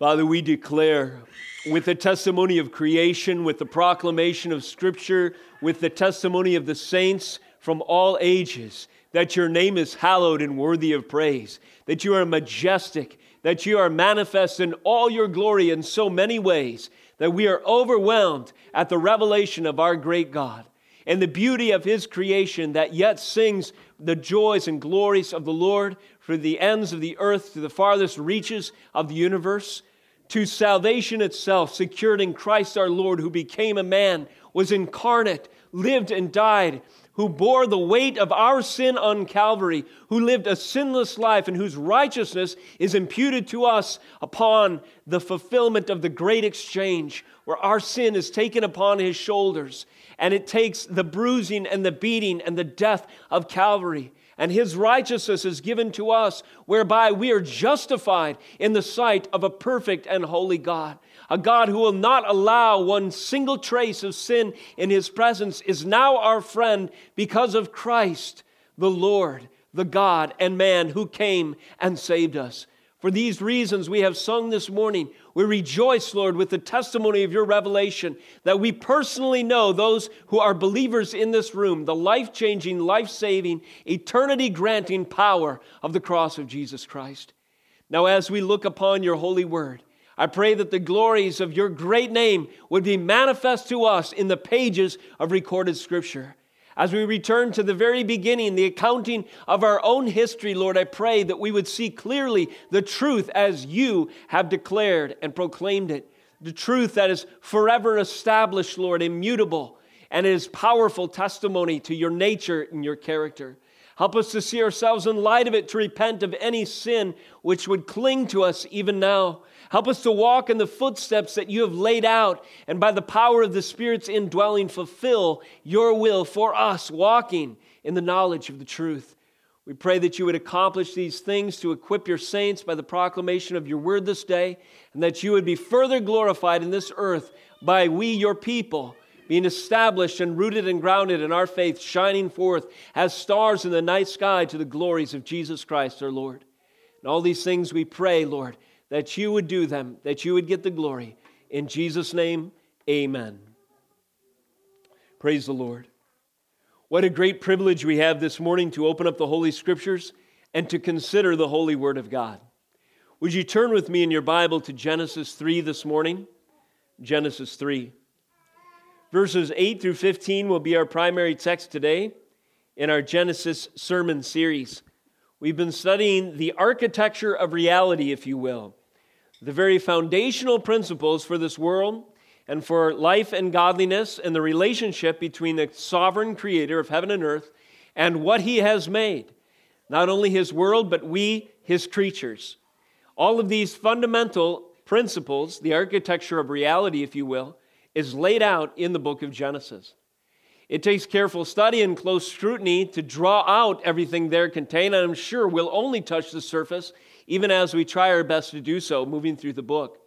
Father, we declare with the testimony of creation, with the proclamation of Scripture, with the testimony of the saints from all ages, that your name is hallowed and worthy of praise, that you are majestic, that you are manifest in all your glory in so many ways, that we are overwhelmed at the revelation of our great God and the beauty of his creation that yet sings the joys and glories of the Lord for the ends of the earth to the farthest reaches of the universe to salvation itself, secured in Christ our Lord, who became a man, was incarnate, lived and died, who bore the weight of our sin on Calvary, who lived a sinless life, and whose righteousness is imputed to us upon the fulfillment of the great exchange, where our sin is taken upon his shoulders, and it takes the bruising and the beating and the death of Calvary and his righteousness is given to us, whereby we are justified in the sight of a perfect and holy God. A God who will not allow one single trace of sin in his presence is now our friend because of Christ, the Lord, the God and man who came and saved us. For these reasons, we have sung this morning. We rejoice, Lord, with the testimony of your revelation that we personally know those who are believers in this room, the life changing, life saving, eternity granting power of the cross of Jesus Christ. Now, as we look upon your holy word, I pray that the glories of your great name would be manifest to us in the pages of recorded scripture. As we return to the very beginning, the accounting of our own history, Lord, I pray that we would see clearly the truth as you have declared and proclaimed it. The truth that is forever established, Lord, immutable, and it is powerful testimony to your nature and your character. Help us to see ourselves in light of it, to repent of any sin which would cling to us even now. Help us to walk in the footsteps that you have laid out, and by the power of the Spirit's indwelling, fulfill your will for us, walking in the knowledge of the truth. We pray that you would accomplish these things to equip your saints by the proclamation of your word this day, and that you would be further glorified in this earth by we, your people, being established and rooted and grounded in our faith, shining forth as stars in the night sky to the glories of Jesus Christ our Lord. And all these things we pray, Lord that you would do them, that you would get the glory. In Jesus' name, amen. Praise the Lord. What a great privilege we have this morning to open up the Holy Scriptures and to consider the Holy Word of God. Would you turn with me in your Bible to Genesis 3 this morning? Genesis 3. Verses 8 through 15 will be our primary text today in our Genesis sermon series. We've been studying the architecture of reality, if you will the very foundational principles for this world and for life and godliness and the relationship between the sovereign creator of heaven and earth and what he has made. Not only his world, but we, his creatures. All of these fundamental principles, the architecture of reality, if you will, is laid out in the book of Genesis. It takes careful study and close scrutiny to draw out everything there contained, and I'm sure we'll only touch the surface even as we try our best to do so moving through the book.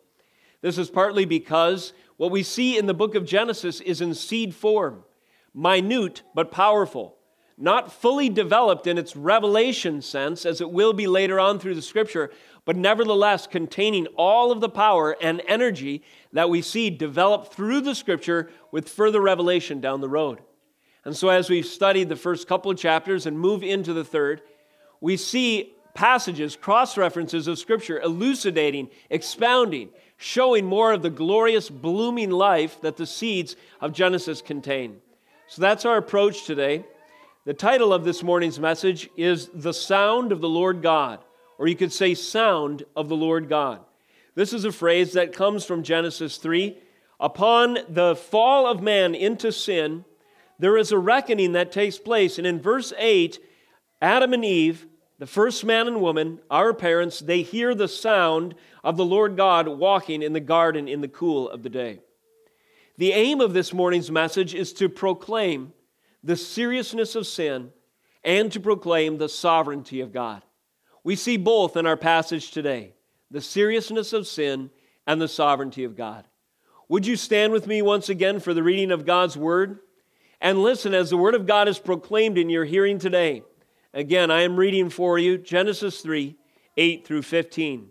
This is partly because what we see in the book of Genesis is in seed form, minute but powerful, not fully developed in its revelation sense as it will be later on through the scripture, but nevertheless containing all of the power and energy that we see developed through the scripture with further revelation down the road. And so, as we've studied the first couple of chapters and move into the third, we see passages, cross references of Scripture, elucidating, expounding, showing more of the glorious, blooming life that the seeds of Genesis contain. So that's our approach today. The title of this morning's message is The Sound of the Lord God, or you could say, Sound of the Lord God. This is a phrase that comes from Genesis 3. Upon the fall of man into sin, there is a reckoning that takes place. And in verse 8, Adam and Eve the first man and woman, our parents, they hear the sound of the Lord God walking in the garden in the cool of the day. The aim of this morning's message is to proclaim the seriousness of sin and to proclaim the sovereignty of God. We see both in our passage today the seriousness of sin and the sovereignty of God. Would you stand with me once again for the reading of God's word? And listen as the word of God is proclaimed in your hearing today. Again, I am reading for you Genesis 3 8 through 15.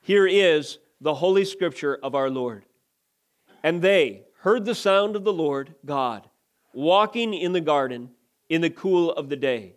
Here is the Holy Scripture of our Lord. And they heard the sound of the Lord God walking in the garden in the cool of the day.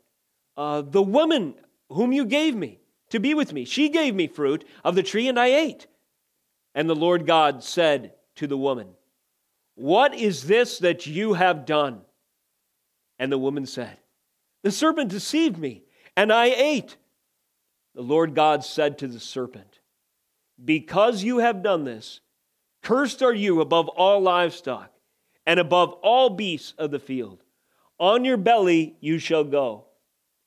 uh, The woman whom you gave me to be with me, she gave me fruit of the tree, and I ate. And the Lord God said to the woman, What is this that you have done? And the woman said, The serpent deceived me, and I ate. The Lord God said to the serpent, Because you have done this, cursed are you above all livestock and above all beasts of the field. On your belly you shall go,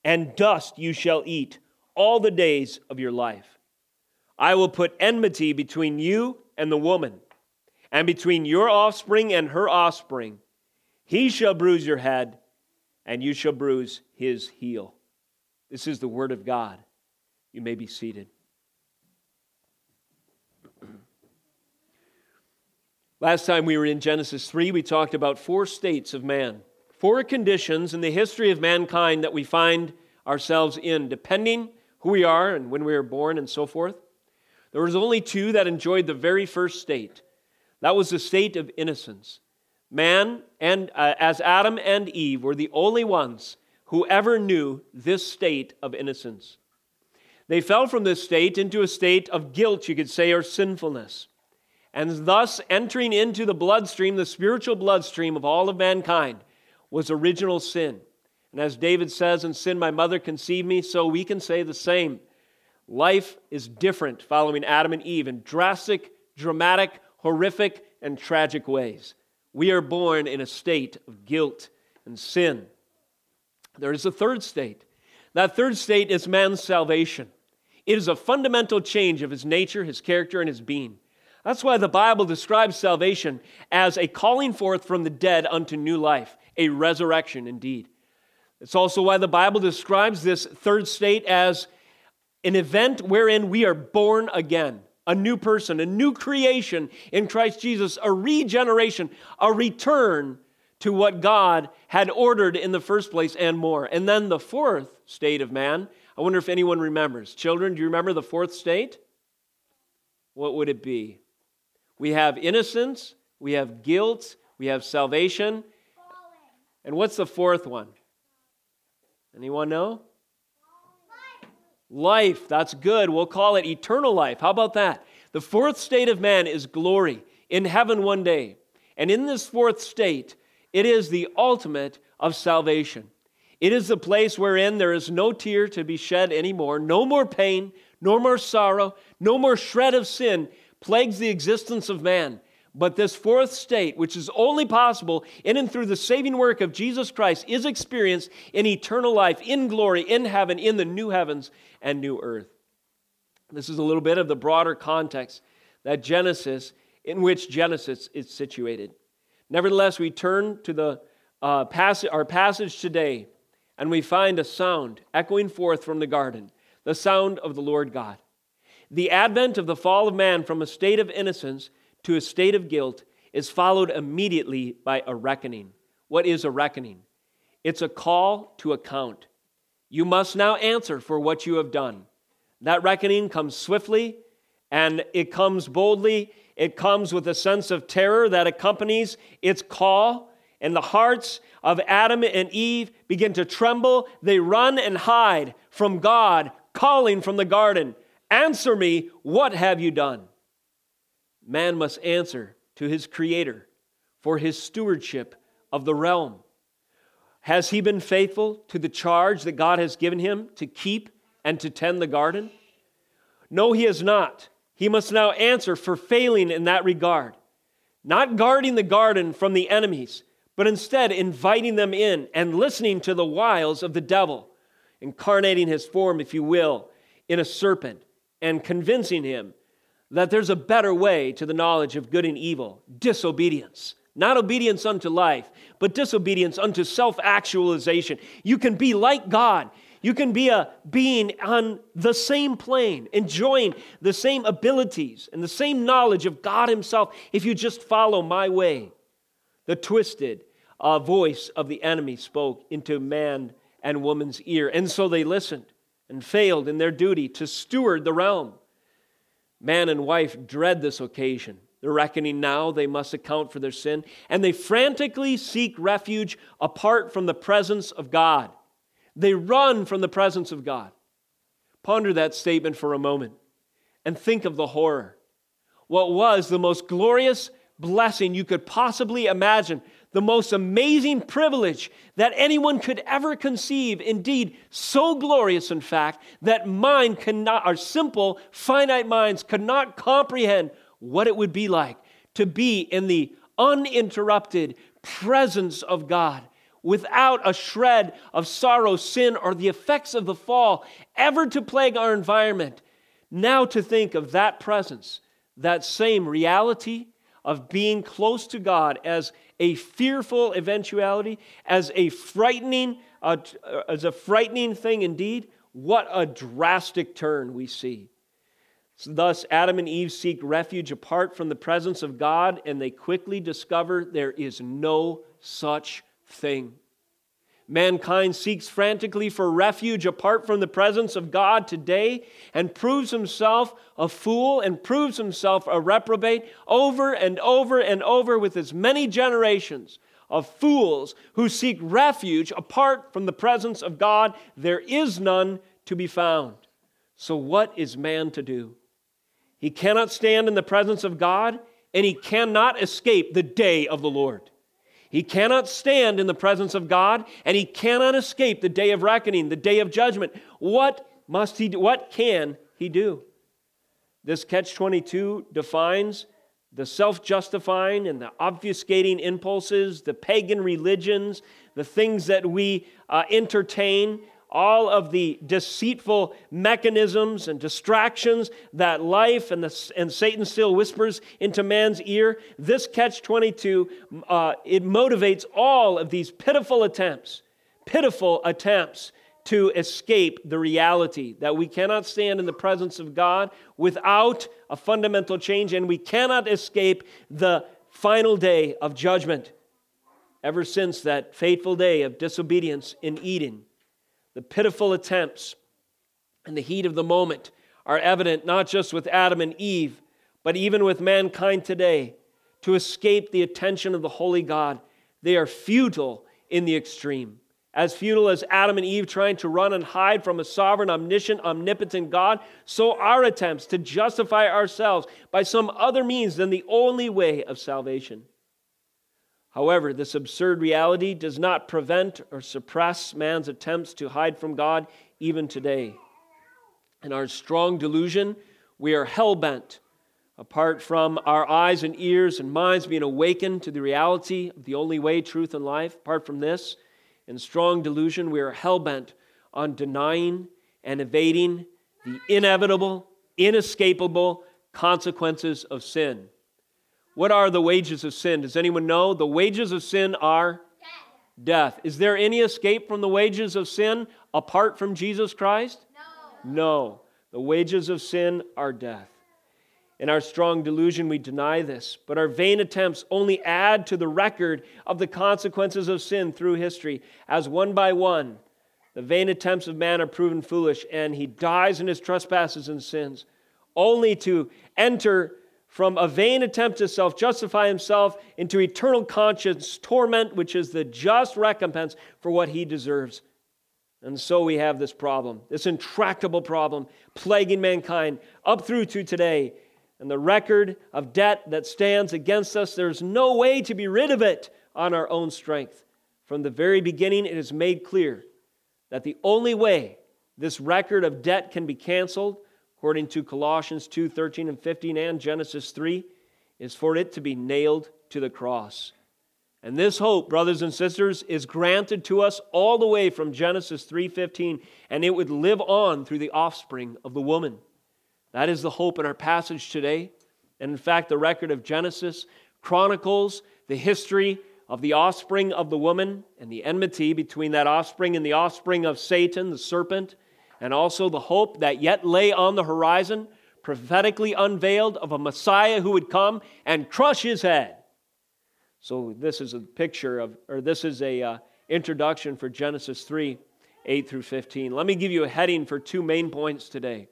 and dust you shall eat all the days of your life. I will put enmity between you and the woman, and between your offspring and her offspring. He shall bruise your head, and you shall bruise his heel. This is the word of God. You may be seated. Last time we were in Genesis 3, we talked about four states of man, four conditions in the history of mankind that we find ourselves in, depending who we are and when we were born and so forth. There was only two that enjoyed the very first state. That was the state of innocence. Man and uh, as Adam and Eve were the only ones who ever knew this state of innocence. They fell from this state into a state of guilt, you could say, or sinfulness and thus entering into the bloodstream, the spiritual bloodstream of all of mankind, was original sin. And as David says, In sin my mother conceived me, so we can say the same. Life is different following Adam and Eve in drastic, dramatic, horrific, and tragic ways. We are born in a state of guilt and sin. There is a third state. That third state is man's salvation. It is a fundamental change of his nature, his character, and his being. That's why the Bible describes salvation as a calling forth from the dead unto new life, a resurrection indeed. It's also why the Bible describes this third state as an event wherein we are born again, a new person, a new creation in Christ Jesus, a regeneration, a return to what God had ordered in the first place and more. And then the fourth state of man, I wonder if anyone remembers. Children, do you remember the fourth state? What would it be? We have innocence, we have guilt, we have salvation. And what's the fourth one? Anyone know? Life. That's good. We'll call it eternal life. How about that? The fourth state of man is glory in heaven one day. And in this fourth state, it is the ultimate of salvation. It is the place wherein there is no tear to be shed anymore, no more pain, no more sorrow, no more shred of sin plagues the existence of man. But this fourth state, which is only possible in and through the saving work of Jesus Christ, is experienced in eternal life, in glory, in heaven, in the new heavens and new earth. This is a little bit of the broader context that Genesis, in which Genesis is situated. Nevertheless, we turn to the uh, our passage today, and we find a sound echoing forth from the garden, the sound of the Lord God. The advent of the fall of man from a state of innocence to a state of guilt is followed immediately by a reckoning. What is a reckoning? It's a call to account. You must now answer for what you have done. That reckoning comes swiftly and it comes boldly. It comes with a sense of terror that accompanies its call. And the hearts of Adam and Eve begin to tremble. They run and hide from God calling from the garden. Answer me, what have you done? Man must answer to his Creator for his stewardship of the realm. Has he been faithful to the charge that God has given him to keep and to tend the garden? No, he has not. He must now answer for failing in that regard, not guarding the garden from the enemies, but instead inviting them in and listening to the wiles of the devil, incarnating his form, if you will, in a serpent and convincing him that there's a better way to the knowledge of good and evil disobedience. Not obedience unto life, but disobedience unto self actualization. You can be like God. You can be a being on the same plane, enjoying the same abilities and the same knowledge of God Himself if you just follow my way. The twisted uh, voice of the enemy spoke into man and woman's ear. And so they listened and failed in their duty to steward the realm. Man and wife dread this occasion. They're reckoning now they must account for their sin, and they frantically seek refuge apart from the presence of God. They run from the presence of God. Ponder that statement for a moment and think of the horror. What was the most glorious blessing you could possibly imagine, the most amazing privilege that anyone could ever conceive. Indeed, so glorious, in fact, that mind cannot, our simple, finite minds could not comprehend what it would be like to be in the uninterrupted presence of God without a shred of sorrow, sin, or the effects of the fall ever to plague our environment. Now to think of that presence, that same reality of being close to God as a fearful eventuality, as a frightening, uh, as a frightening thing indeed, what a drastic turn we see. Thus, Adam and Eve seek refuge apart from the presence of God, and they quickly discover there is no such thing. Mankind seeks frantically for refuge apart from the presence of God today and proves himself a fool and proves himself a reprobate over and over and over with as many generations of fools who seek refuge apart from the presence of God. There is none to be found. So, what is man to do? He cannot stand in the presence of God and he cannot escape the day of the Lord. He cannot stand in the presence of God and he cannot escape the day of reckoning, the day of judgment. What must he do? What can he do? This catch 22 defines the self justifying and the obfuscating impulses, the pagan religions, the things that we uh, entertain all of the deceitful mechanisms and distractions that life and, the, and Satan still whispers into man's ear, this catch 22, uh, it motivates all of these pitiful attempts, pitiful attempts to escape the reality that we cannot stand in the presence of God without a fundamental change, and we cannot escape the final day of judgment. Ever since that fateful day of disobedience in Eden, the pitiful attempts and the heat of the moment are evident not just with Adam and Eve, but even with mankind today to escape the attention of the holy God. They are futile in the extreme. As futile as Adam and Eve trying to run and hide from a sovereign, omniscient, omnipotent God, so our attempts to justify ourselves by some other means than the only way of salvation. However, this absurd reality does not prevent or suppress man's attempts to hide from God even today. In our strong delusion, we are hell bent, apart from our eyes and ears and minds being awakened to the reality of the only way, truth, and life. Apart from this, in strong delusion, we are hell bent on denying and evading the inevitable, inescapable consequences of sin. What are the wages of sin? Does anyone know? The wages of sin are death. Is there any escape from the wages of sin apart from Jesus Christ? No. No. The wages of sin are death. In our strong delusion, we deny this, but our vain attempts only add to the record of the consequences of sin through history, as one by one, the vain attempts of man are proven foolish, and he dies in his trespasses and sins, only to enter from a vain attempt to self justify himself into eternal conscience torment, which is the just recompense for what he deserves. And so we have this problem, this intractable problem plaguing mankind up through to today. And the record of debt that stands against us, there's no way to be rid of it on our own strength. From the very beginning, it is made clear that the only way this record of debt can be canceled according to Colossians 2 13 and 15 and Genesis 3, is for it to be nailed to the cross. And this hope, brothers and sisters, is granted to us all the way from Genesis 3:15, and it would live on through the offspring of the woman. That is the hope in our passage today. And in fact, the record of Genesis chronicles the history of the offspring of the woman and the enmity between that offspring and the offspring of Satan, the serpent, and also the hope that yet lay on the horizon, prophetically unveiled, of a Messiah who would come and crush his head. So, this is a picture of, or this is a uh, introduction for Genesis 3 8 through 15. Let me give you a heading for two main points today.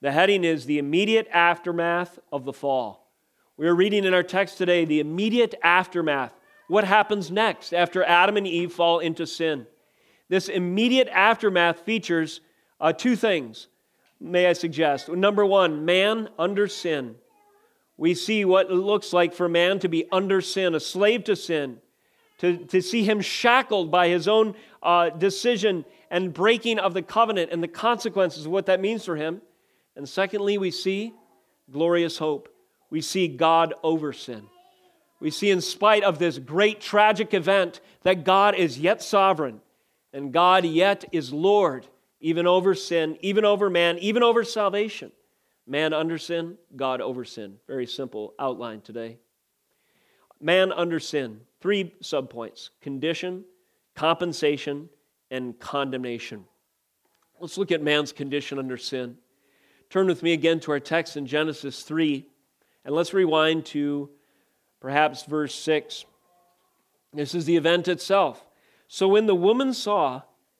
The heading is the immediate aftermath of the fall. We are reading in our text today the immediate aftermath. What happens next after Adam and Eve fall into sin? This immediate aftermath features uh, two things, may I suggest. Number one, man under sin. We see what it looks like for man to be under sin, a slave to sin, to, to see him shackled by his own uh, decision and breaking of the covenant and the consequences of what that means for him. And secondly, we see glorious hope. We see God over sin. We see, in spite of this great tragic event, that God is yet sovereign and God yet is Lord, even over sin, even over man, even over salvation. Man under sin, God over sin. Very simple outline today. Man under sin. Three subpoints condition, compensation, and condemnation. Let's look at man's condition under sin. Turn with me again to our text in Genesis 3, and let's rewind to perhaps verse 6. This is the event itself. So when the woman saw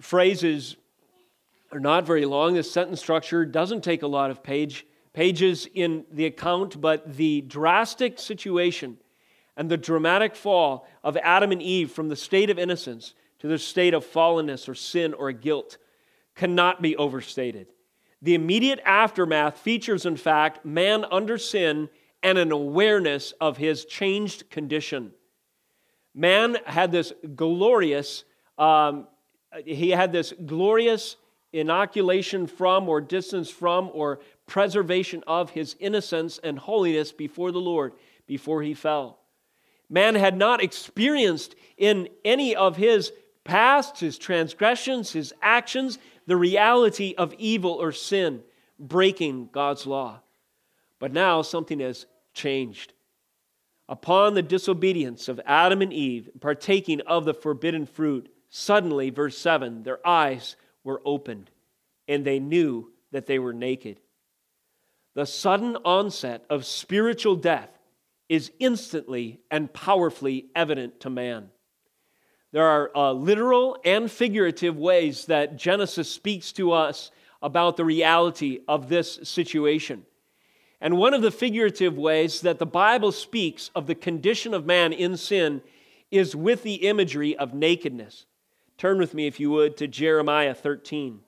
phrases are not very long. This sentence structure doesn't take a lot of page, pages in the account, but the drastic situation and the dramatic fall of Adam and Eve from the state of innocence to the state of fallenness or sin or guilt cannot be overstated. The immediate aftermath features, in fact, man under sin and an awareness of his changed condition. Man had this glorious, um, Uh, he had this glorious inoculation from, or distance from, or preservation of his innocence and holiness before the Lord before he fell. Man had not experienced in any of his past, his transgressions, his actions, the reality of evil or sin, breaking God's law. But now something has changed. Upon the disobedience of Adam and Eve, partaking of the forbidden fruit, suddenly, verse 7, their eyes were opened and they knew that they were naked. The sudden onset of spiritual death is instantly and powerfully evident to man. There are uh, literal and figurative ways that Genesis speaks to us about the reality of this situation. And one of the figurative ways that the Bible speaks of the condition of man in sin is with the imagery of nakedness. Turn with me, if you would, to Jeremiah 13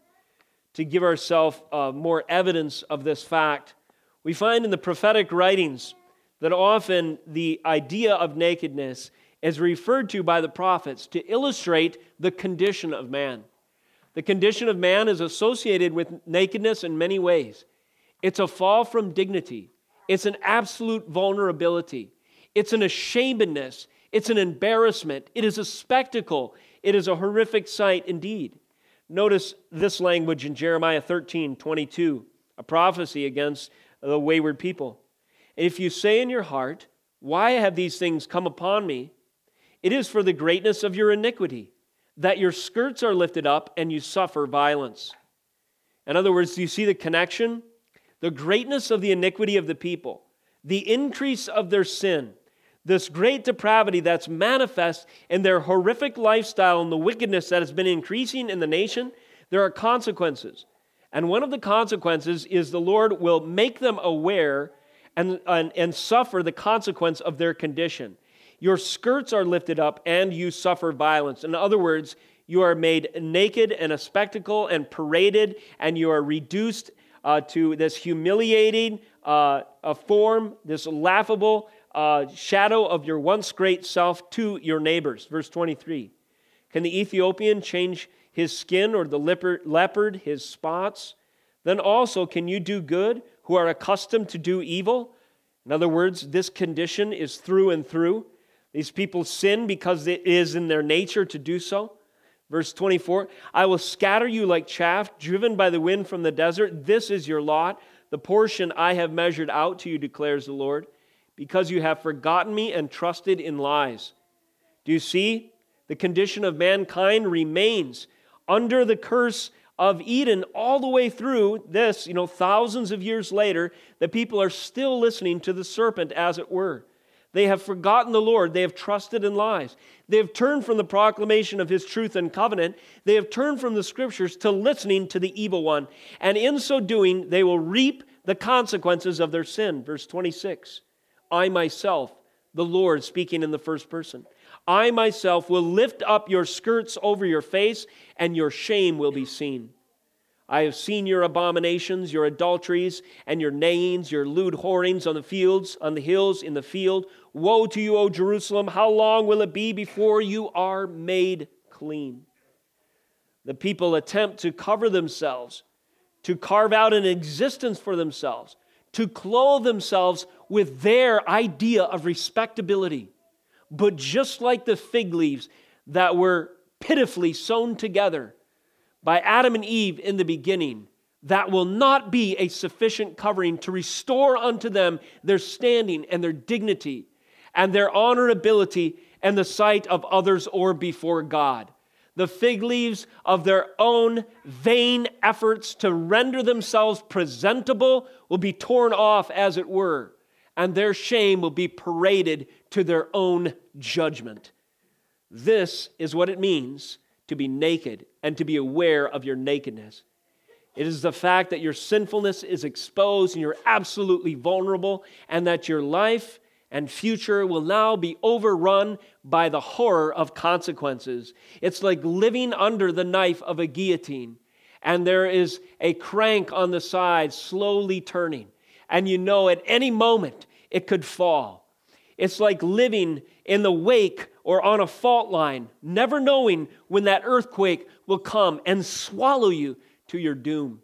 to give ourselves uh, more evidence of this fact. We find in the prophetic writings that often the idea of nakedness is referred to by the prophets to illustrate the condition of man. The condition of man is associated with nakedness in many ways. It's a fall from dignity, it's an absolute vulnerability, it's an ashamedness, it's an embarrassment, it is a spectacle, it is a horrific sight indeed. Notice this language in Jeremiah 13 22, a prophecy against the wayward people. If you say in your heart, Why have these things come upon me? It is for the greatness of your iniquity, that your skirts are lifted up and you suffer violence. In other words, do you see the connection? The greatness of the iniquity of the people, the increase of their sin, this great depravity that's manifest in their horrific lifestyle and the wickedness that has been increasing in the nation, there are consequences. And one of the consequences is the Lord will make them aware and, and, and suffer the consequence of their condition. Your skirts are lifted up and you suffer violence. In other words, you are made naked and a spectacle and paraded, and you are reduced uh, to this humiliating uh, form, this laughable uh, shadow of your once great self to your neighbors. Verse 23. Can the Ethiopian change his skin or the leopard his spots? Then also can you do good who are accustomed to do evil? In other words, this condition is through and through. These people sin because it is in their nature to do so. Verse 24 I will scatter you like chaff driven by the wind from the desert. This is your lot, the portion I have measured out to you, declares the Lord because you have forgotten me and trusted in lies. Do you see? The condition of mankind remains under the curse of Eden all the way through this, you know, thousands of years later, the people are still listening to the serpent, as it were. They have forgotten the Lord. They have trusted in lies. They have turned from the proclamation of his truth and covenant. They have turned from the scriptures to listening to the evil one. And in so doing, they will reap the consequences of their sin. Verse 26. I myself, the Lord, speaking in the first person, I myself will lift up your skirts over your face, and your shame will be seen. I have seen your abominations, your adulteries, and your neighings, your lewd whorings on the fields, on the hills, in the field. Woe to you, O Jerusalem! How long will it be before you are made clean? The people attempt to cover themselves, to carve out an existence for themselves, to clothe themselves with their idea of respectability. But just like the fig leaves that were pitifully sewn together by Adam and Eve in the beginning, that will not be a sufficient covering to restore unto them their standing and their dignity and their honorability and the sight of others or before God the fig leaves of their own vain efforts to render themselves presentable will be torn off, as it were, and their shame will be paraded to their own judgment. This is what it means to be naked and to be aware of your nakedness. It is the fact that your sinfulness is exposed and you're absolutely vulnerable, and that your life and future will now be overrun by the horror of consequences. It's like living under the knife of a guillotine, and there is a crank on the side slowly turning, and you know at any moment it could fall. It's like living in the wake or on a fault line, never knowing when that earthquake will come and swallow you to your doom.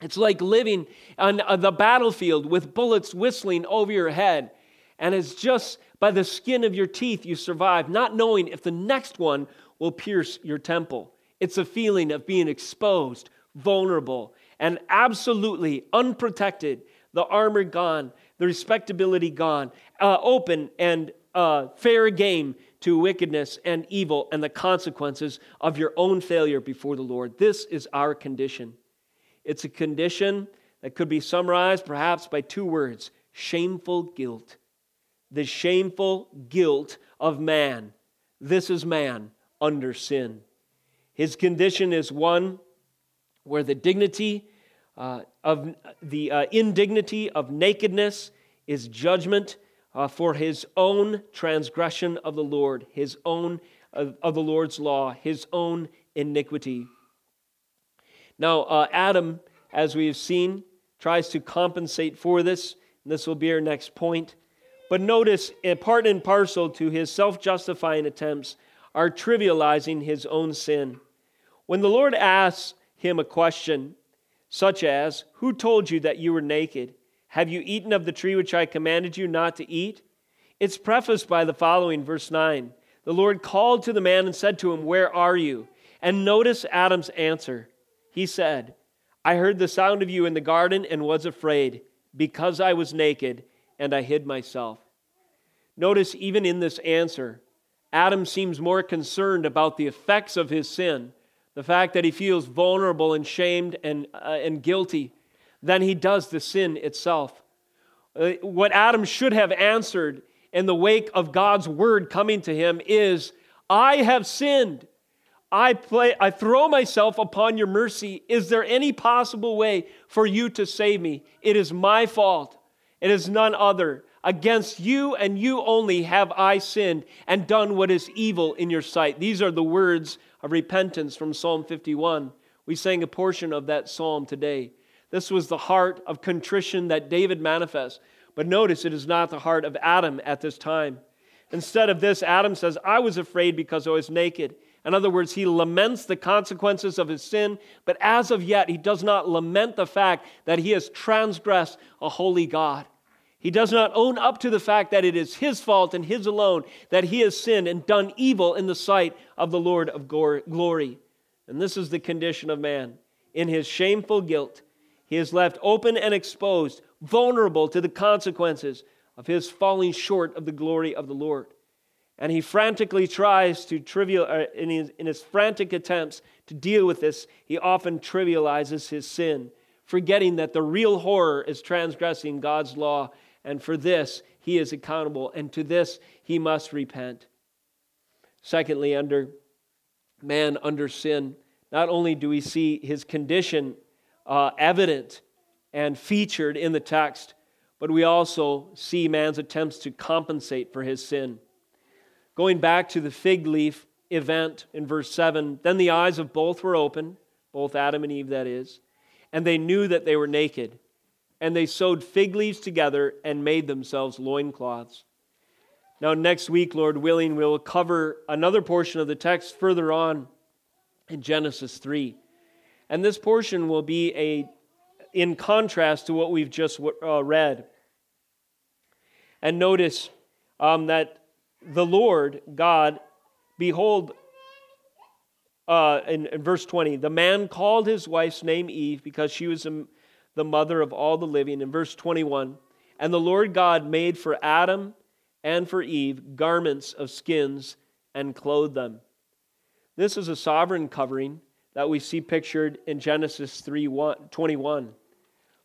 It's like living on the battlefield with bullets whistling over your head and it's just by the skin of your teeth you survive, not knowing if the next one will pierce your temple. It's a feeling of being exposed, vulnerable, and absolutely unprotected. The armor gone, the respectability gone, uh, open and uh, fair game to wickedness and evil and the consequences of your own failure before the Lord. This is our condition. It's a condition that could be summarized perhaps by two words shameful guilt the shameful guilt of man. This is man under sin. His condition is one where the dignity uh, of the uh, indignity of nakedness is judgment uh, for his own transgression of the Lord, his own of, of the Lord's law, his own iniquity. Now, uh, Adam, as we have seen, tries to compensate for this. And this will be our next point. But notice, eh, part and parcel to his self justifying attempts are trivializing his own sin. When the Lord asks him a question, such as, Who told you that you were naked? Have you eaten of the tree which I commanded you not to eat? It's prefaced by the following, verse 9. The Lord called to the man and said to him, Where are you? And notice Adam's answer. He said, I heard the sound of you in the garden and was afraid, because I was naked and I hid myself. Notice, even in this answer, Adam seems more concerned about the effects of his sin, the fact that he feels vulnerable and shamed and, uh, and guilty, than he does the sin itself. Uh, what Adam should have answered in the wake of God's word coming to him is I have sinned. I, play, I throw myself upon your mercy. Is there any possible way for you to save me? It is my fault. It is none other. Against you and you only have I sinned and done what is evil in your sight. These are the words of repentance from Psalm 51. We sang a portion of that psalm today. This was the heart of contrition that David manifests. But notice it is not the heart of Adam at this time. Instead of this, Adam says, I was afraid because I was naked. In other words, he laments the consequences of his sin, but as of yet, he does not lament the fact that he has transgressed a holy God. He does not own up to the fact that it is his fault and his alone that he has sinned and done evil in the sight of the Lord of glory. And this is the condition of man. In his shameful guilt, he is left open and exposed, vulnerable to the consequences of his falling short of the glory of the Lord. And he frantically tries to trivial, uh, in, his, in his frantic attempts to deal with this, he often trivializes his sin, forgetting that the real horror is transgressing God's law, and for this he is accountable, and to this he must repent. Secondly, under man under sin, not only do we see his condition uh, evident and featured in the text, but we also see man's attempts to compensate for his sin. Going back to the fig leaf event in verse 7, then the eyes of both were open, both Adam and Eve, that is, and they knew that they were naked. And they sewed fig leaves together and made themselves loincloths. Now, next week, Lord willing, we'll cover another portion of the text further on in Genesis 3. And this portion will be a, in contrast to what we've just uh, read. And notice um, that the Lord God, behold, uh, in, in, verse 20, the man called his wife's name Eve because she was the mother of all the living. In verse 21, and the Lord God made for Adam and for Eve garments of skins and clothed them. This is a sovereign covering that we see pictured in Genesis 3 21.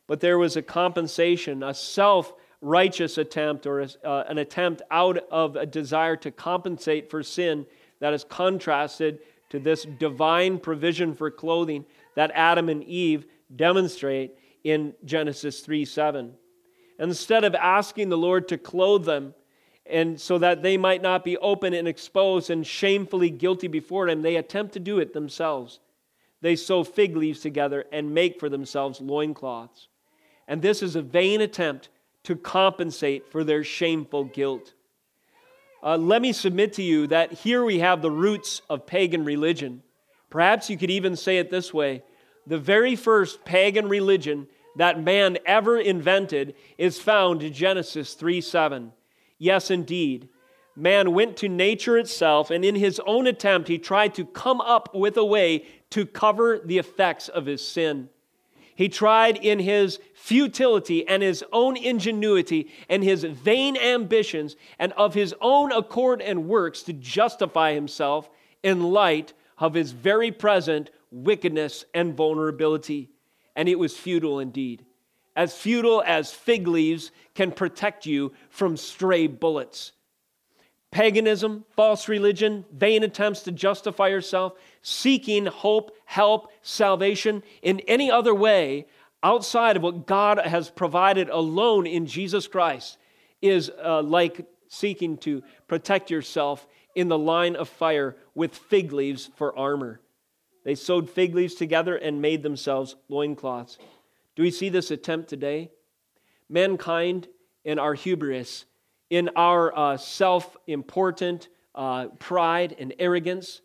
But there was a compensation, a self righteous attempt or uh, an attempt out of a desire to compensate for sin that is contrasted to this divine provision for clothing that Adam and Eve demonstrate in Genesis 3 7. Instead of asking the Lord to clothe them, and so that they might not be open and exposed and shamefully guilty before Him, they attempt to do it themselves. They sew fig leaves together and make for themselves loincloths. And this is a vain attempt to compensate for their shameful guilt. Uh, let me submit to you that here we have the roots of pagan religion. Perhaps you could even say it this way the very first pagan religion that man ever invented is found in Genesis 3 7. Yes, indeed. Man went to nature itself, and in his own attempt, he tried to come up with a way to cover the effects of his sin. He tried in his futility and his own ingenuity and his vain ambitions and of his own accord and works to justify himself in light of his very present wickedness and vulnerability. And it was futile indeed. As futile as fig leaves can protect you from stray bullets. Paganism, false religion, vain attempts to justify yourself, seeking hope, help, salvation in any other way outside of what God has provided alone in Jesus Christ is uh, like seeking to protect yourself in the line of fire with fig leaves for armor. They sewed fig leaves together and made themselves loincloths. Do we see this attempt today? Mankind in our hubris, in our uh, self important uh, pride and arrogance,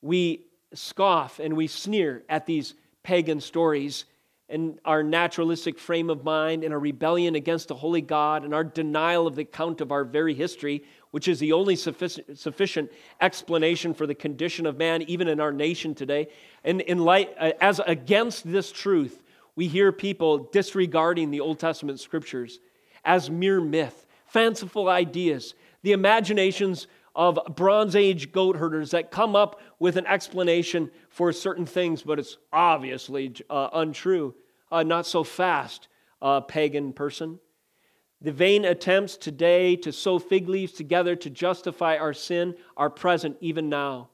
we scoff and we sneer at these pagan stories and our naturalistic frame of mind and our rebellion against the holy God and our denial of the account of our very history, which is the only sufficient, explanation for the condition of man, even in our nation today. And in light, uh, as against this truth, we hear people disregarding the Old Testament scriptures as mere myth, fanciful ideas, the imaginations of Bronze Age goat herders that come up with an explanation for certain things, but it's obviously uh, untrue. Uh, not so fast, uh, pagan person. The vain attempts today to sew fig leaves together to justify our sin are present even now.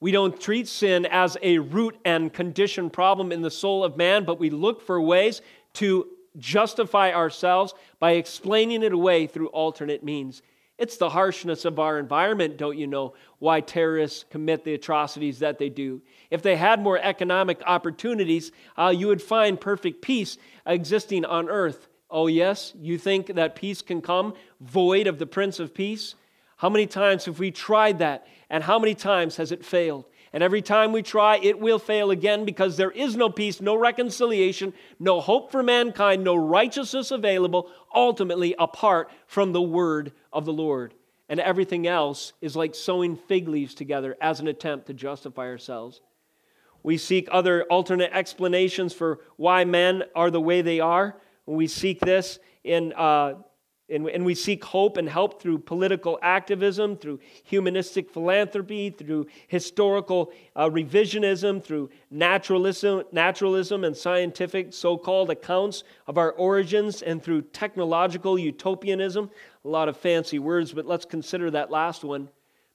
We don't treat sin as a root and condition problem in the soul of man, but we look for ways to justify ourselves by explaining it away through alternate means. It's the harshness of our environment, don't you know, why terrorists commit the atrocities that they do. If they had more economic opportunities, uh, you would find perfect peace existing on earth. Oh, yes, you think that peace can come void of the Prince of Peace? How many times have we tried that, and how many times has it failed? And every time we try, it will fail again because there is no peace, no reconciliation, no hope for mankind, no righteousness available, ultimately apart from the word of the Lord. And everything else is like sewing fig leaves together as an attempt to justify ourselves. We seek other alternate explanations for why men are the way they are. We seek this in uh, and, and we seek hope and help through political activism, through humanistic philanthropy, through historical uh, revisionism, through naturalism, naturalism and scientific so called accounts of our origins, and through technological utopianism. A lot of fancy words, but let's consider that last one.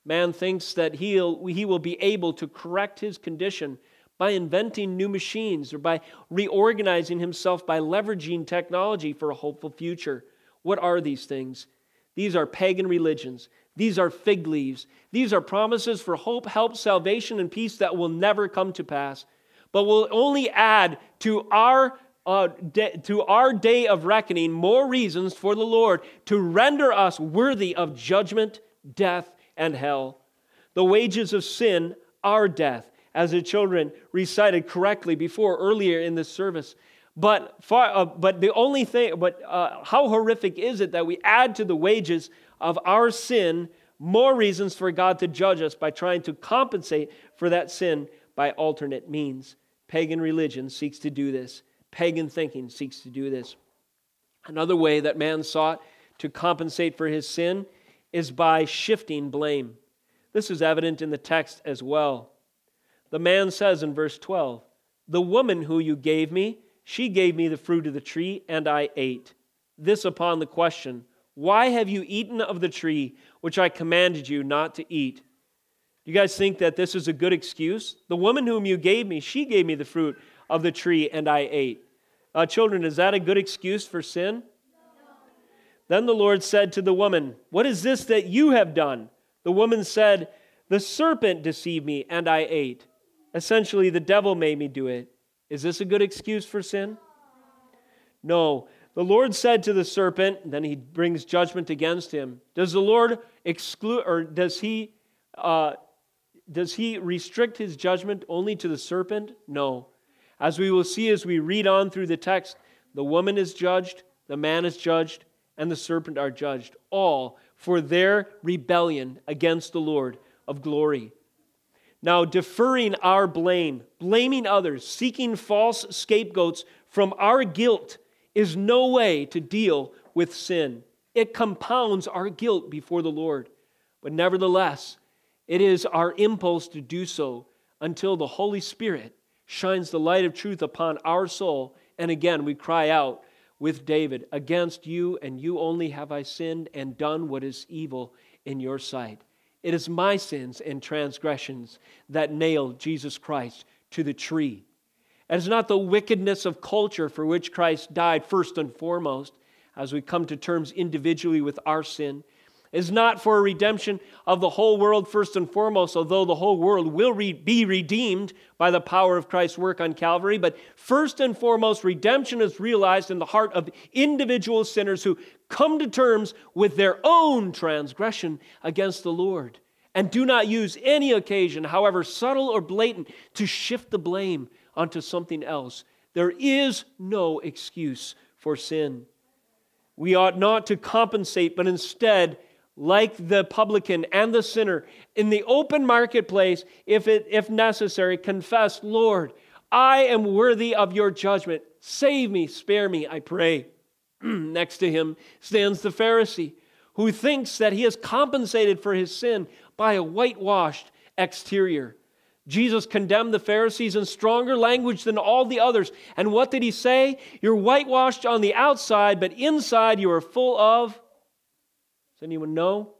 Man thinks that he'll, he will be able to correct his condition by inventing new machines or by reorganizing himself by leveraging technology for a hopeful future. What are these things? These are pagan religions. These are fig leaves. These are promises for hope, help, salvation, and peace that will never come to pass, but will only add to our uh, de- to our day of reckoning more reasons for the Lord to render us worthy of judgment, death, and hell. The wages of sin are death, as the children recited correctly before earlier in this service. But, far, uh, but the only thing, but uh, how horrific is it that we add to the wages of our sin more reasons for God to judge us by trying to compensate for that sin by alternate means? Pagan religion seeks to do this, pagan thinking seeks to do this. Another way that man sought to compensate for his sin is by shifting blame. This is evident in the text as well. The man says in verse 12, The woman who you gave me, she gave me the fruit of the tree, and I ate. This upon the question, Why have you eaten of the tree which I commanded you not to eat? Do you guys think that this is a good excuse? The woman whom you gave me, she gave me the fruit of the tree, and I ate. Uh, children, is that a good excuse for sin? Then the Lord said to the woman, What is this that you have done? The woman said, The serpent deceived me, and I ate. Essentially, the devil made me do it. Is this a good excuse for sin? No. The Lord said to the serpent, then he brings judgment against him. Does the Lord exclude, or does he, uh, does he restrict his judgment only to the serpent? No. As we will see as we read on through the text, the woman is judged, the man is judged, and the serpent are judged, all for their rebellion against the Lord of glory. Now, deferring our blame, blaming others, seeking false scapegoats from our guilt is no way to deal with sin. It compounds our guilt before the Lord. But nevertheless, it is our impulse to do so until the Holy Spirit shines the light of truth upon our soul. And again, we cry out with David, Against you and you only have I sinned and done what is evil in your sight. It is my sins and transgressions that nailed Jesus Christ to the tree. It is not the wickedness of culture for which Christ died first and foremost, as we come to terms individually with our sin is not for a redemption of the whole world first and foremost, although the whole world will re- be redeemed by the power of Christ's work on Calvary. But first and foremost, redemption is realized in the heart of individual sinners who come to terms with their own transgression against the Lord and do not use any occasion, however subtle or blatant, to shift the blame onto something else. There is no excuse for sin. We ought not to compensate, but instead like the publican and the sinner, in the open marketplace, if, it, if necessary, confess, Lord, I am worthy of your judgment. Save me, spare me, I pray. Next to him stands the Pharisee, who thinks that he has compensated for his sin by a whitewashed exterior. Jesus condemned the Pharisees in stronger language than all the others. And what did he say? You're whitewashed on the outside, but inside you are full of does anyone know?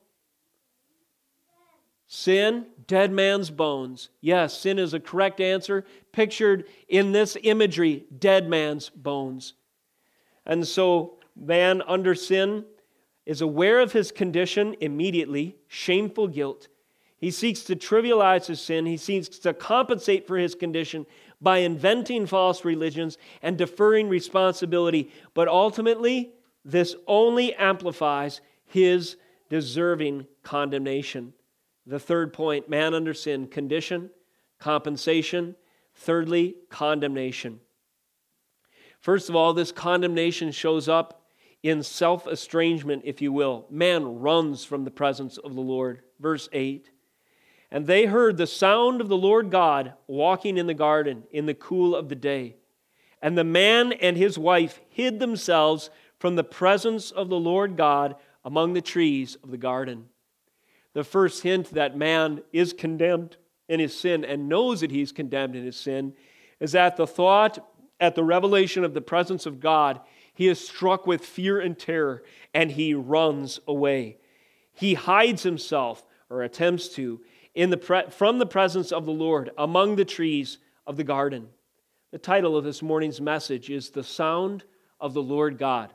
Sin, dead man's bones. Yes, sin is a correct answer, pictured in this imagery, dead man's bones. And so, man under sin is aware of his condition immediately, shameful guilt. He seeks to trivialize his sin. He seeks to compensate for his condition by inventing false religions and deferring responsibility. But ultimately, this only amplifies his deserving condemnation. The third point man under sin, condition, compensation. Thirdly, condemnation. First of all, this condemnation shows up in self estrangement, if you will. Man runs from the presence of the Lord. Verse 8 And they heard the sound of the Lord God walking in the garden in the cool of the day. And the man and his wife hid themselves from the presence of the Lord God among the trees of the garden. The first hint that man is condemned in his sin and knows that he's condemned in his sin is that the thought at the revelation of the presence of God, he is struck with fear and terror and he runs away. He hides himself, or attempts to, in the pre- from the presence of the Lord among the trees of the garden. The title of this morning's message is The Sound of the Lord God.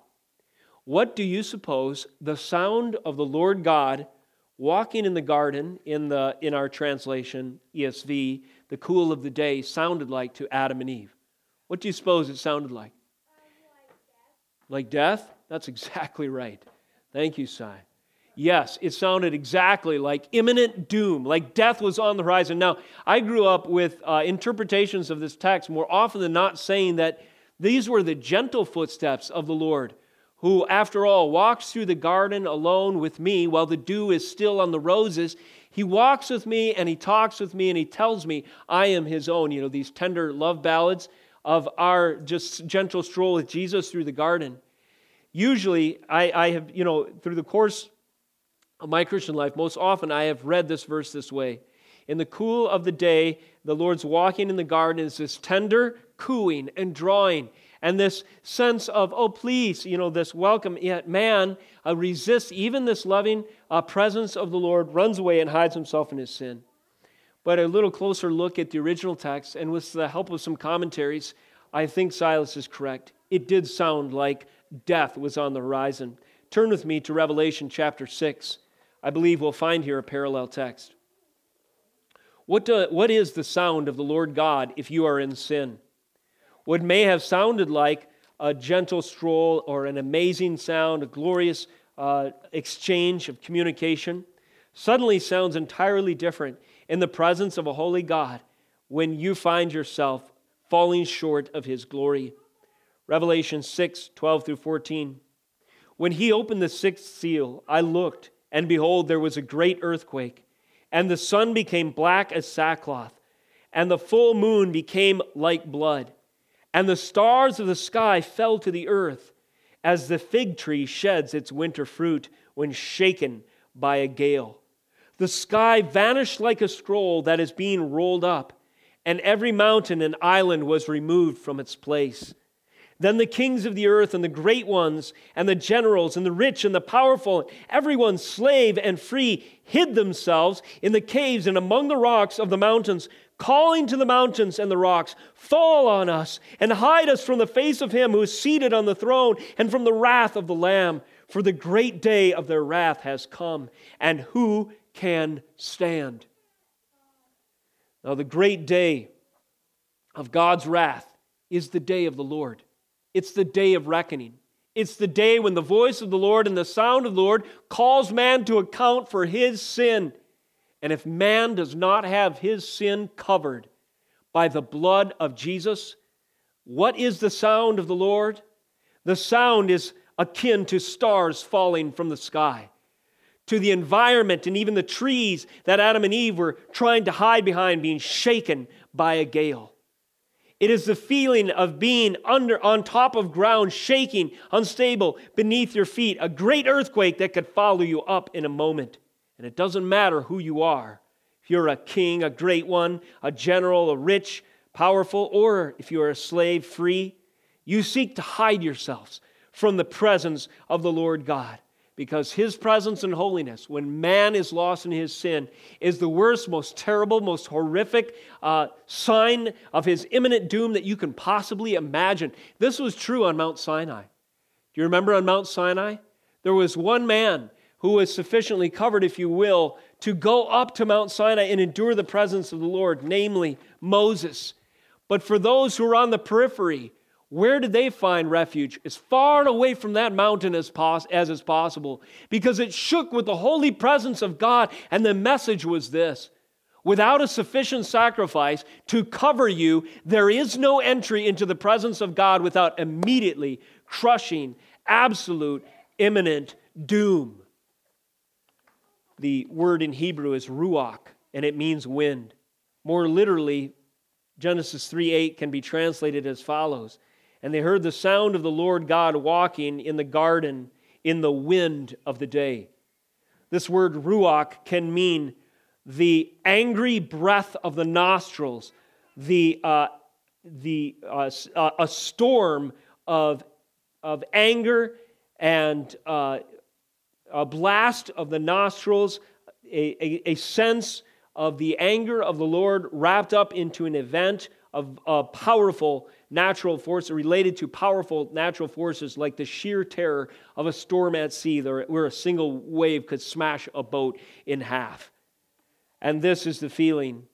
What do you suppose the sound of the Lord God walking in the garden in, the, in our translation, ESV, the cool of the day, sounded like to Adam and Eve? What do you suppose it sounded like? Like death? That's exactly right. Thank you, Sai. Yes, it sounded exactly like imminent doom, like death was on the horizon. Now, I grew up with uh, interpretations of this text more often than not saying that these were the gentle footsteps of the Lord, who, after all, walks through the garden alone with me while the dew is still on the roses. He walks with me and he talks with me and he tells me I am his own. You know, these tender love ballads of our just gentle stroll with Jesus through the garden. Usually, I, I have, you know, through the course of my Christian life, most often I have read this verse this way. In the cool of the day, the Lord's walking in the garden is this tender cooing and drawing and this sense of, oh, please, you know, this welcome. Yet man uh, resists even this loving uh, presence of the Lord, runs away and hides himself in his sin. But a little closer look at the original text, and with the help of some commentaries, I think Silas is correct. It did sound like death was on the horizon. Turn with me to Revelation chapter 6. I believe we'll find here a parallel text. What, do, what is the sound of the Lord God if you are in sin? What may have sounded like a gentle stroll or an amazing sound, a glorious uh, exchange of communication, suddenly sounds entirely different in the presence of a holy God when you find yourself falling short of his glory. Revelation 6 12 through 14. When he opened the sixth seal, I looked, and behold, there was a great earthquake, and the sun became black as sackcloth, and the full moon became like blood, and the stars of the sky fell to the earth, as the fig tree sheds its winter fruit when shaken by a gale. The sky vanished like a scroll that is being rolled up, and every mountain and island was removed from its place. Then the kings of the earth and the great ones and the generals and the rich and the powerful, everyone slave and free, hid themselves in the caves and among the rocks of the mountains, calling to the mountains and the rocks, Fall on us and hide us from the face of him who is seated on the throne and from the wrath of the Lamb. For the great day of their wrath has come, and who can stand. Now, the great day of God's wrath is the day of the Lord. It's the day of reckoning. It's the day when the voice of the Lord and the sound of the Lord calls man to account for his sin. And if man does not have his sin covered by the blood of Jesus, what is the sound of the Lord? The sound is akin to stars falling from the sky to the environment and even the trees that Adam and Eve were trying to hide behind being shaken by a gale. It is the feeling of being under on top of ground, shaking, unstable beneath your feet, a great earthquake that could follow you up in a moment. And it doesn't matter who you are. If you're a king, a great one, a general, a rich, powerful, or if you are a slave, free, you seek to hide yourselves from the presence of the Lord God because his presence and holiness, when man is lost in his sin, is the worst, most terrible, most horrific uh, sign of his imminent doom that you can possibly imagine. This was true on Mount Sinai. Do you remember on Mount Sinai? there was one man who was sufficiently covered, if you will, to go up to Mount Sinai and endure the presence of the Lord, namely Moses. But for those who were on the periphery, where did they find refuge? As far away from that mountain as, pos- as is possible, because it shook with the holy presence of God. And the message was this without a sufficient sacrifice to cover you, there is no entry into the presence of God without immediately crushing, absolute, imminent doom. The word in Hebrew is ruach, and it means wind. More literally, Genesis 3 8 can be translated as follows And they heard the sound of the Lord God walking in the garden in the wind of the day. This word ruach can mean the angry breath of the nostrils, the, uh, the, uh, uh, a storm of, of anger and uh, a blast of the nostrils, a, a, a, sense of the anger of the Lord wrapped up into an event of a powerful natural force related to powerful natural forces like the sheer terror of a storm at sea where a single wave could smash a boat in half. And this is the feeling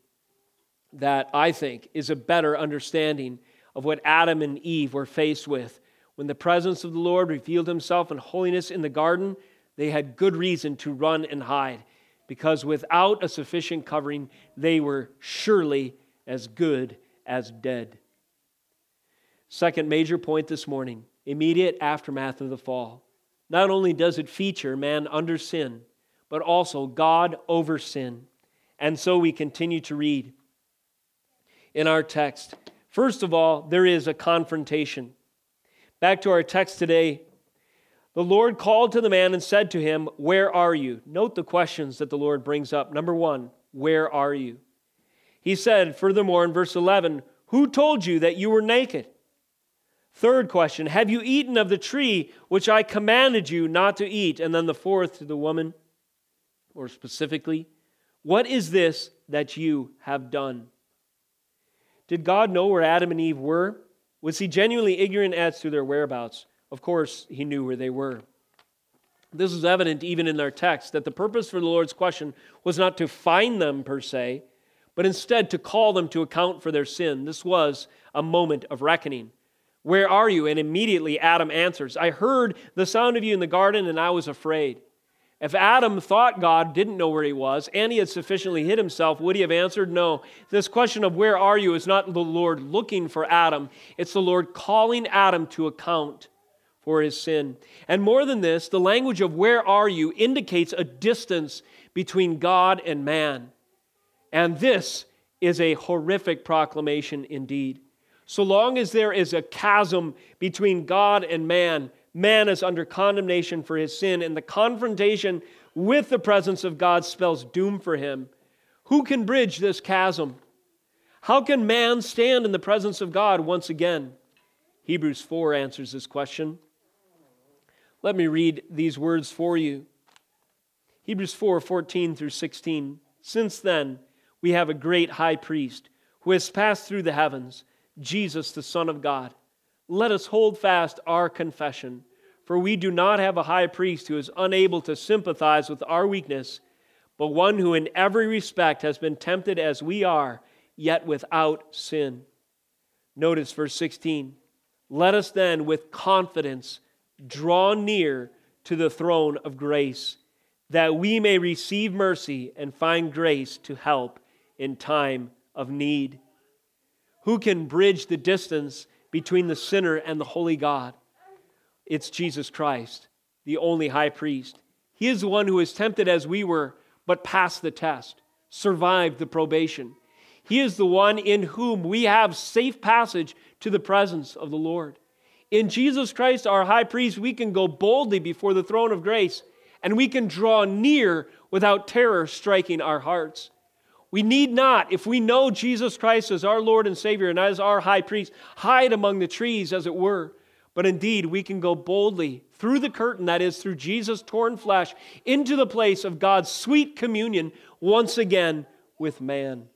that I think is a better understanding of what Adam and Eve were faced with. When the presence of the Lord revealed himself in holiness in the garden, they had good reason to run and hide, because without a sufficient covering, they were surely as good as dead. Second major point this morning immediate aftermath of the fall. Not only does it feature man under sin, but also God over sin. And so we continue to read in our text. First of all, there is a confrontation. Back to our text today. The Lord called to the man and said to him, Where are you? Note the questions that the Lord brings up. Number one, where are you? He said, furthermore, in verse 11, Who told you that you were naked? Third question, Have you eaten of the tree which I commanded you not to eat? And then the fourth to the woman, or specifically, what is this that you have done? Did God know where Adam and Eve were? Was he genuinely ignorant as to their whereabouts? Of course, he knew where they were. This is evident even in our text that the purpose for the Lord's question was not to find them per se, but instead to call them to account for their sin. This was a moment of reckoning. Where are you? And immediately Adam answers, I heard the sound of you in the garden and I was afraid. If Adam thought God didn't know where he was and he had sufficiently hid himself, would he have answered? No. This question of where are you is not the Lord looking for Adam, it's the Lord calling Adam to account for his sin. And more than this, the language of where are you indicates a distance between God and man. And this is a horrific proclamation indeed. So long as there is a chasm between God and man, man is under condemnation for his sin, and the confrontation with the presence of God spells doom for him. Who can bridge this chasm? How can man stand in the presence of God once again? Hebrews 4 answers this question. Let me read these words for you. Hebrews 4 14 through 16. Since then, we have a great high priest who has passed through the heavens, Jesus, the Son of God let us hold fast our confession. For we do not have a high priest who is unable to sympathize with our weakness, but one who in every respect has been tempted as we are, yet without sin. Notice verse 16. Let us then with confidence draw near to the throne of grace, that we may receive mercy and find grace to help in time of need. Who can bridge the distance between the sinner and the holy God. It's Jesus Christ, the only high priest. He is the one who is tempted as we were, but passed the test, survived the probation. He is the one in whom we have safe passage to the presence of the Lord. In Jesus Christ, our high priest, we can go boldly before the throne of grace and we can draw near without terror striking our hearts. We need not, if we know Jesus Christ as our Lord and Savior and as our high priest, hide among the trees, as it were. But indeed, we can go boldly through the curtain, that is, through Jesus' torn flesh, into the place of God's sweet communion once again with man.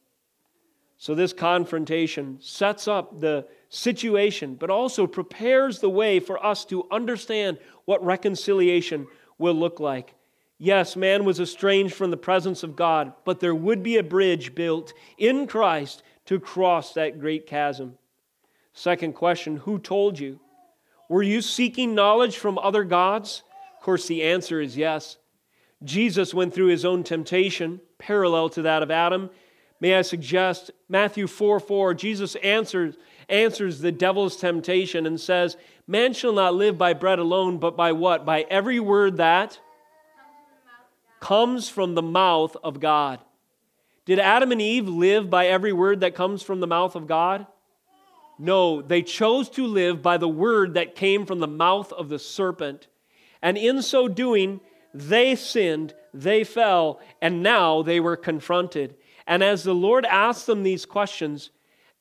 So, this confrontation sets up the situation, but also prepares the way for us to understand what reconciliation will look like. Yes, man was estranged from the presence of God, but there would be a bridge built in Christ to cross that great chasm. Second question Who told you? Were you seeking knowledge from other gods? Of course, the answer is yes. Jesus went through his own temptation, parallel to that of Adam. May I suggest Matthew 4 4, Jesus answers, answers the devil's temptation and says, Man shall not live by bread alone, but by what? By every word that comes from the mouth of God. Did Adam and Eve live by every word that comes from the mouth of God? No, they chose to live by the word that came from the mouth of the serpent. And in so doing, they sinned, they fell, and now they were confronted. And as the Lord asks them these questions,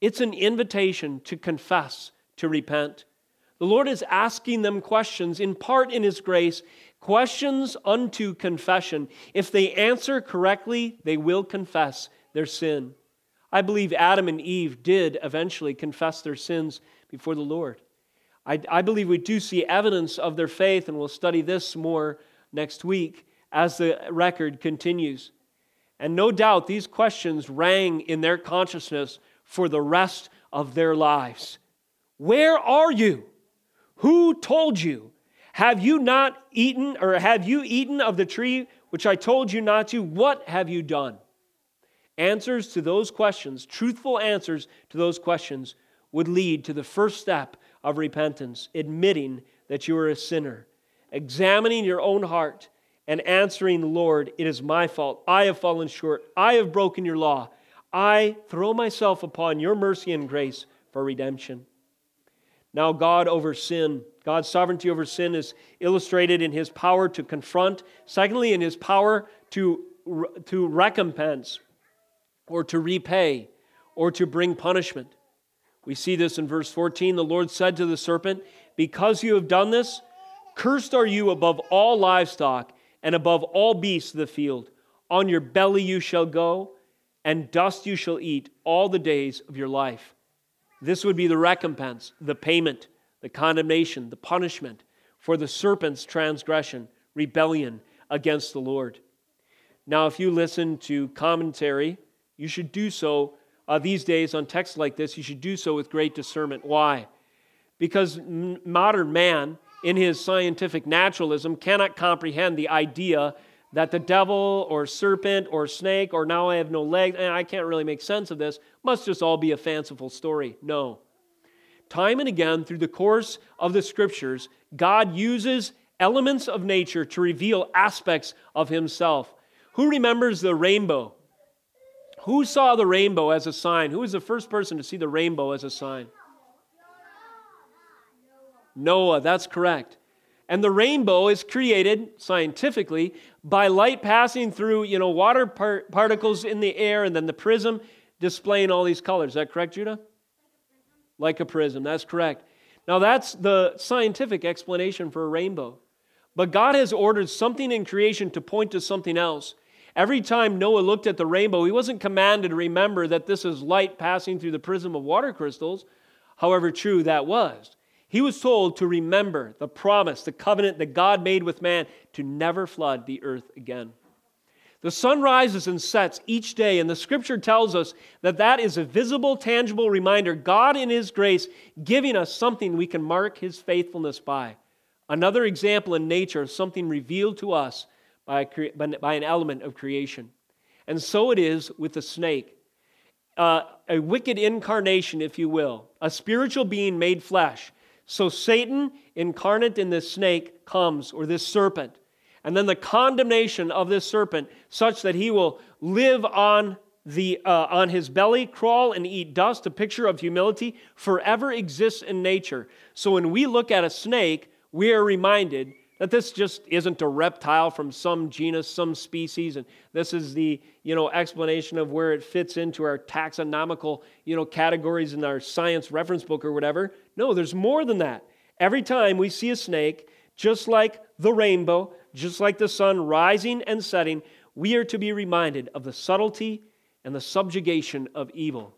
it's an invitation to confess, to repent. The Lord is asking them questions, in part in His grace, questions unto confession. If they answer correctly, they will confess their sin. I believe Adam and Eve did eventually confess their sins before the Lord. I, I, believe we do see evidence of their faith, and we'll study this more next week as the record continues. And no doubt these questions rang in their consciousness for the rest of their lives. Where are you? Who told you? Have you not eaten, or have you eaten of the tree which I told you not to? What have you done? Answers to those questions, truthful answers to those questions, would lead to the first step of repentance, admitting that you are a sinner, examining your own heart, and answering, Lord, it is my fault. I have fallen short. I have broken your law. I throw myself upon your mercy and grace for redemption. Now, God over sin, God's sovereignty over sin is illustrated in his power to confront, secondly, in his power to, to recompense or to repay or to bring punishment. We see this in verse 14. The Lord said to the serpent, Because you have done this, cursed are you above all livestock and above all beasts of the field. On your belly you shall go and dust you shall eat all the days of your life. This would be the recompense, the payment, the condemnation, the punishment for the serpent's transgression, rebellion against the Lord. Now, if you listen to commentary, you should do so uh, these days on texts like this, you should do so with great discernment. Why? Because m- modern man, in his scientific naturalism, cannot comprehend the idea that the devil or serpent or snake or now I have no legs and I can't really make sense of this must just all be a fanciful story. No. Time and again through the course of the scriptures, God uses elements of nature to reveal aspects of himself. Who remembers the rainbow? Who saw the rainbow as a sign? Who was the first person to see the rainbow as a sign? Noah, that's correct. And the rainbow is created scientifically by light passing through, you know, water par- particles in the air and then the prism displaying all these colors. Is that correct, Judah? Like a prism. That's correct. Now, that's the scientific explanation for a rainbow. But God has ordered something in creation to point to something else. Every time Noah looked at the rainbow, he wasn't commanded to remember that this is light passing through the prism of water crystals, however true that was. He was told to remember the promise, the covenant that God made with man to never flood the earth again. The sun rises and sets each day, and the scripture tells us that that is a visible, tangible reminder God, in His grace, giving us something we can mark His faithfulness by. Another example in nature of something revealed to us by, by an element of creation. And so it is with the snake. Uh, a wicked incarnation, if you will, a spiritual being made flesh so Satan, incarnate in this snake, comes, or this serpent. And then the condemnation of this serpent, such that he will live on, the, uh, on his belly, crawl and eat dust, a picture of humility, forever exists in nature. So when we look at a snake, we are reminded that this just isn't a reptile from some genus, some species, and this is the you know explanation of where it fits into our taxonomical you know categories in our science reference book or whatever. No, there's more than that. Every time we see a snake, just like the rainbow, just like the sun rising and setting, we are to be reminded of the subtlety and the subjugation of evil.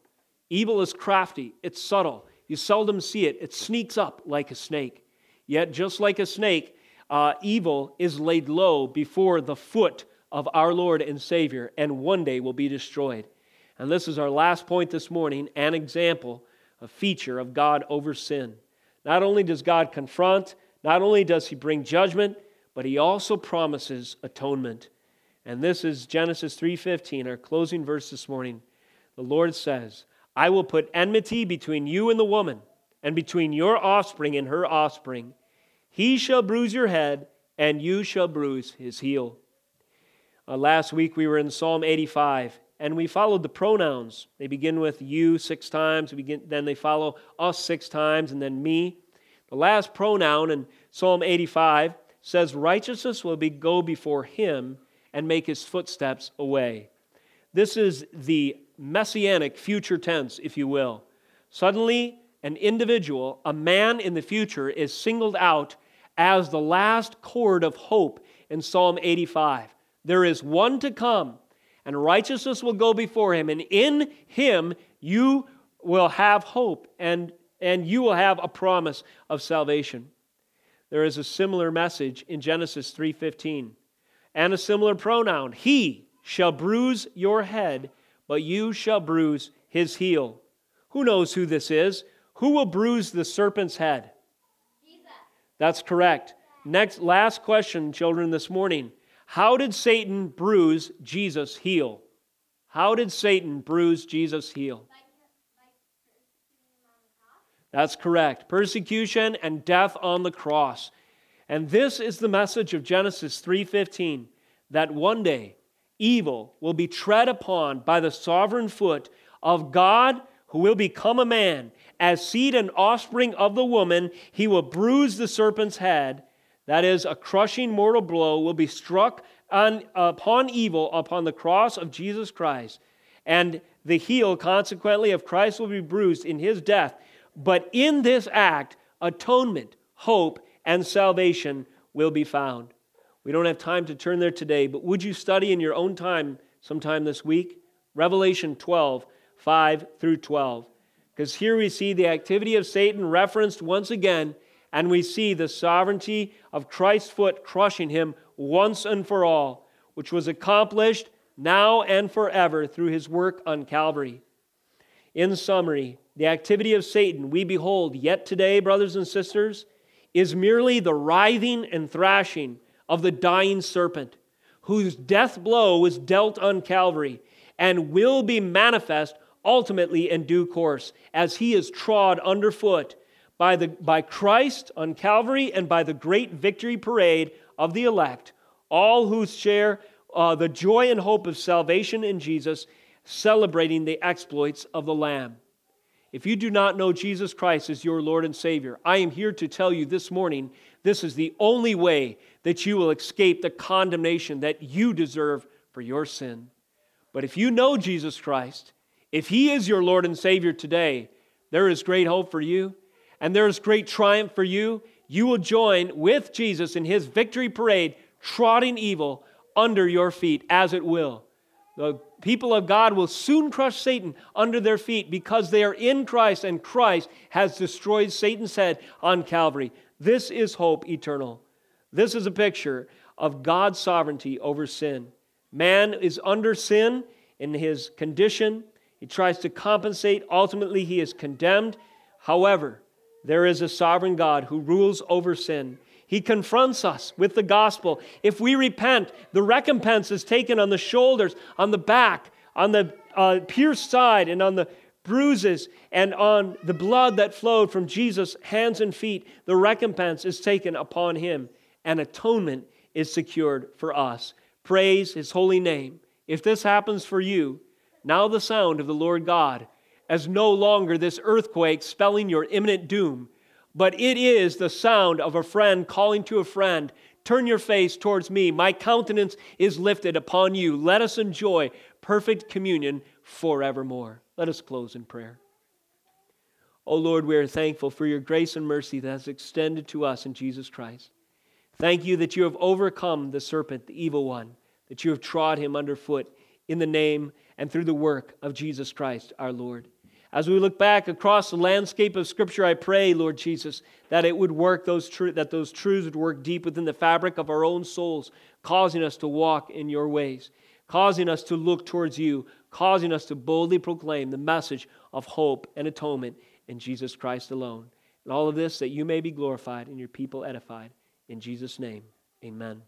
Evil is crafty, it's subtle. You seldom see it, it sneaks up like a snake. Yet, just like a snake, uh, evil is laid low before the foot of our Lord and Savior and one day will be destroyed. And this is our last point this morning an example, a feature of God over sin. Not only does God confront, not only does He bring judgment, but He also promises atonement. And this is Genesis 3:15, our closing verse this morning. The Lord says, "I will put enmity between you and the woman, and between your offspring and her offspring. He shall bruise your head, and you shall bruise his heel." Uh, last week we were in Psalm 85, and we followed the pronouns. They begin with you six times, begin, then they follow us six times, and then me. The last pronoun in Psalm 85 says, Righteousness will be, go before him and make his footsteps away. This is the messianic future tense, if you will. Suddenly, an individual, a man in the future, is singled out as the last chord of hope in Psalm 85. There is one to come and righteousness will go before him, and in him you will have hope, and, and you will have a promise of salvation. There is a similar message in Genesis 3:15, and a similar pronoun. He shall bruise your head, but you shall bruise his heel. Who knows who this is? Who will bruise the serpent's head? Jesus. That's correct. Next, last question, children, this morning. How did Satan bruise Jesus' heel? How did Satan bruise Jesus' heel? That's correct. Persecution and death on the cross. And this is the message of Genesis 3:15 that one day evil will be tread upon by the sovereign foot of God who will become a man. As seed and offspring of the woman, he will bruise the serpent's head that is, a crushing mortal blow will be struck on, upon evil upon the cross of Jesus Christ, and the heel, consequently, of Christ will be bruised in his death. But in this act, atonement, hope, and salvation will be found. We don't have time to turn there today, but would you study in your own time sometime this week? Revelation 12, 5 through 12. Because here we see the activity of Satan referenced once again and we see the sovereignty of Christ's foot crushing him once and for all, which was accomplished now and forever through his work on Calvary. In summary, the activity of Satan we behold yet today, brothers and sisters, is merely the writhing and thrashing of the dying serpent, whose death blow was dealt on Calvary and will be manifest ultimately in due course as he is trod underfoot by, the, by Christ on Calvary and by the great victory parade of the elect, all who share uh, the joy and hope of salvation in Jesus, celebrating the exploits of the Lamb. If you do not know Jesus Christ as your Lord and Savior, I am here to tell you this morning this is the only way that you will escape the condemnation that you deserve for your sin. But if you know Jesus Christ, if He is your Lord and Savior today, there is great hope for you and there is great triumph for you. You will join with Jesus in his victory parade, trotting evil under your feet as it will. The people of God will soon crush Satan under their feet because they are in Christ and Christ has destroyed Satan's head on Calvary. This is hope eternal. This is a picture of God's sovereignty over sin. Man is under sin in his condition. He tries to compensate. Ultimately, he is condemned. However, there is a sovereign God who rules over sin. He confronts us with the gospel. If we repent, the recompense is taken on the shoulders, on the back, on the uh, pierced side, and on the bruises, and on the blood that flowed from Jesus' hands and feet. The recompense is taken upon him, and atonement is secured for us. Praise his holy name. If this happens for you, now the sound of the Lord God as no longer this earthquake spelling your imminent doom, but it is the sound of a friend calling to a friend Turn your face towards me. My countenance is lifted upon you. Let us enjoy perfect communion forevermore. Let us close in prayer. Oh Lord, we are thankful for your grace and mercy that has extended to us in Jesus Christ. Thank you that you have overcome the serpent, the evil one, that you have trod him underfoot in the name and through the work of Jesus Christ our Lord. As we look back across the landscape of Scripture, I pray, Lord Jesus, that it would work those tru- that those truths would work deep within the fabric of our own souls, causing us to walk in your ways, causing us to look towards you, causing us to boldly proclaim the message of hope and atonement in Jesus Christ alone. And all of this that you may be glorified and your people edified. In Jesus' name, amen.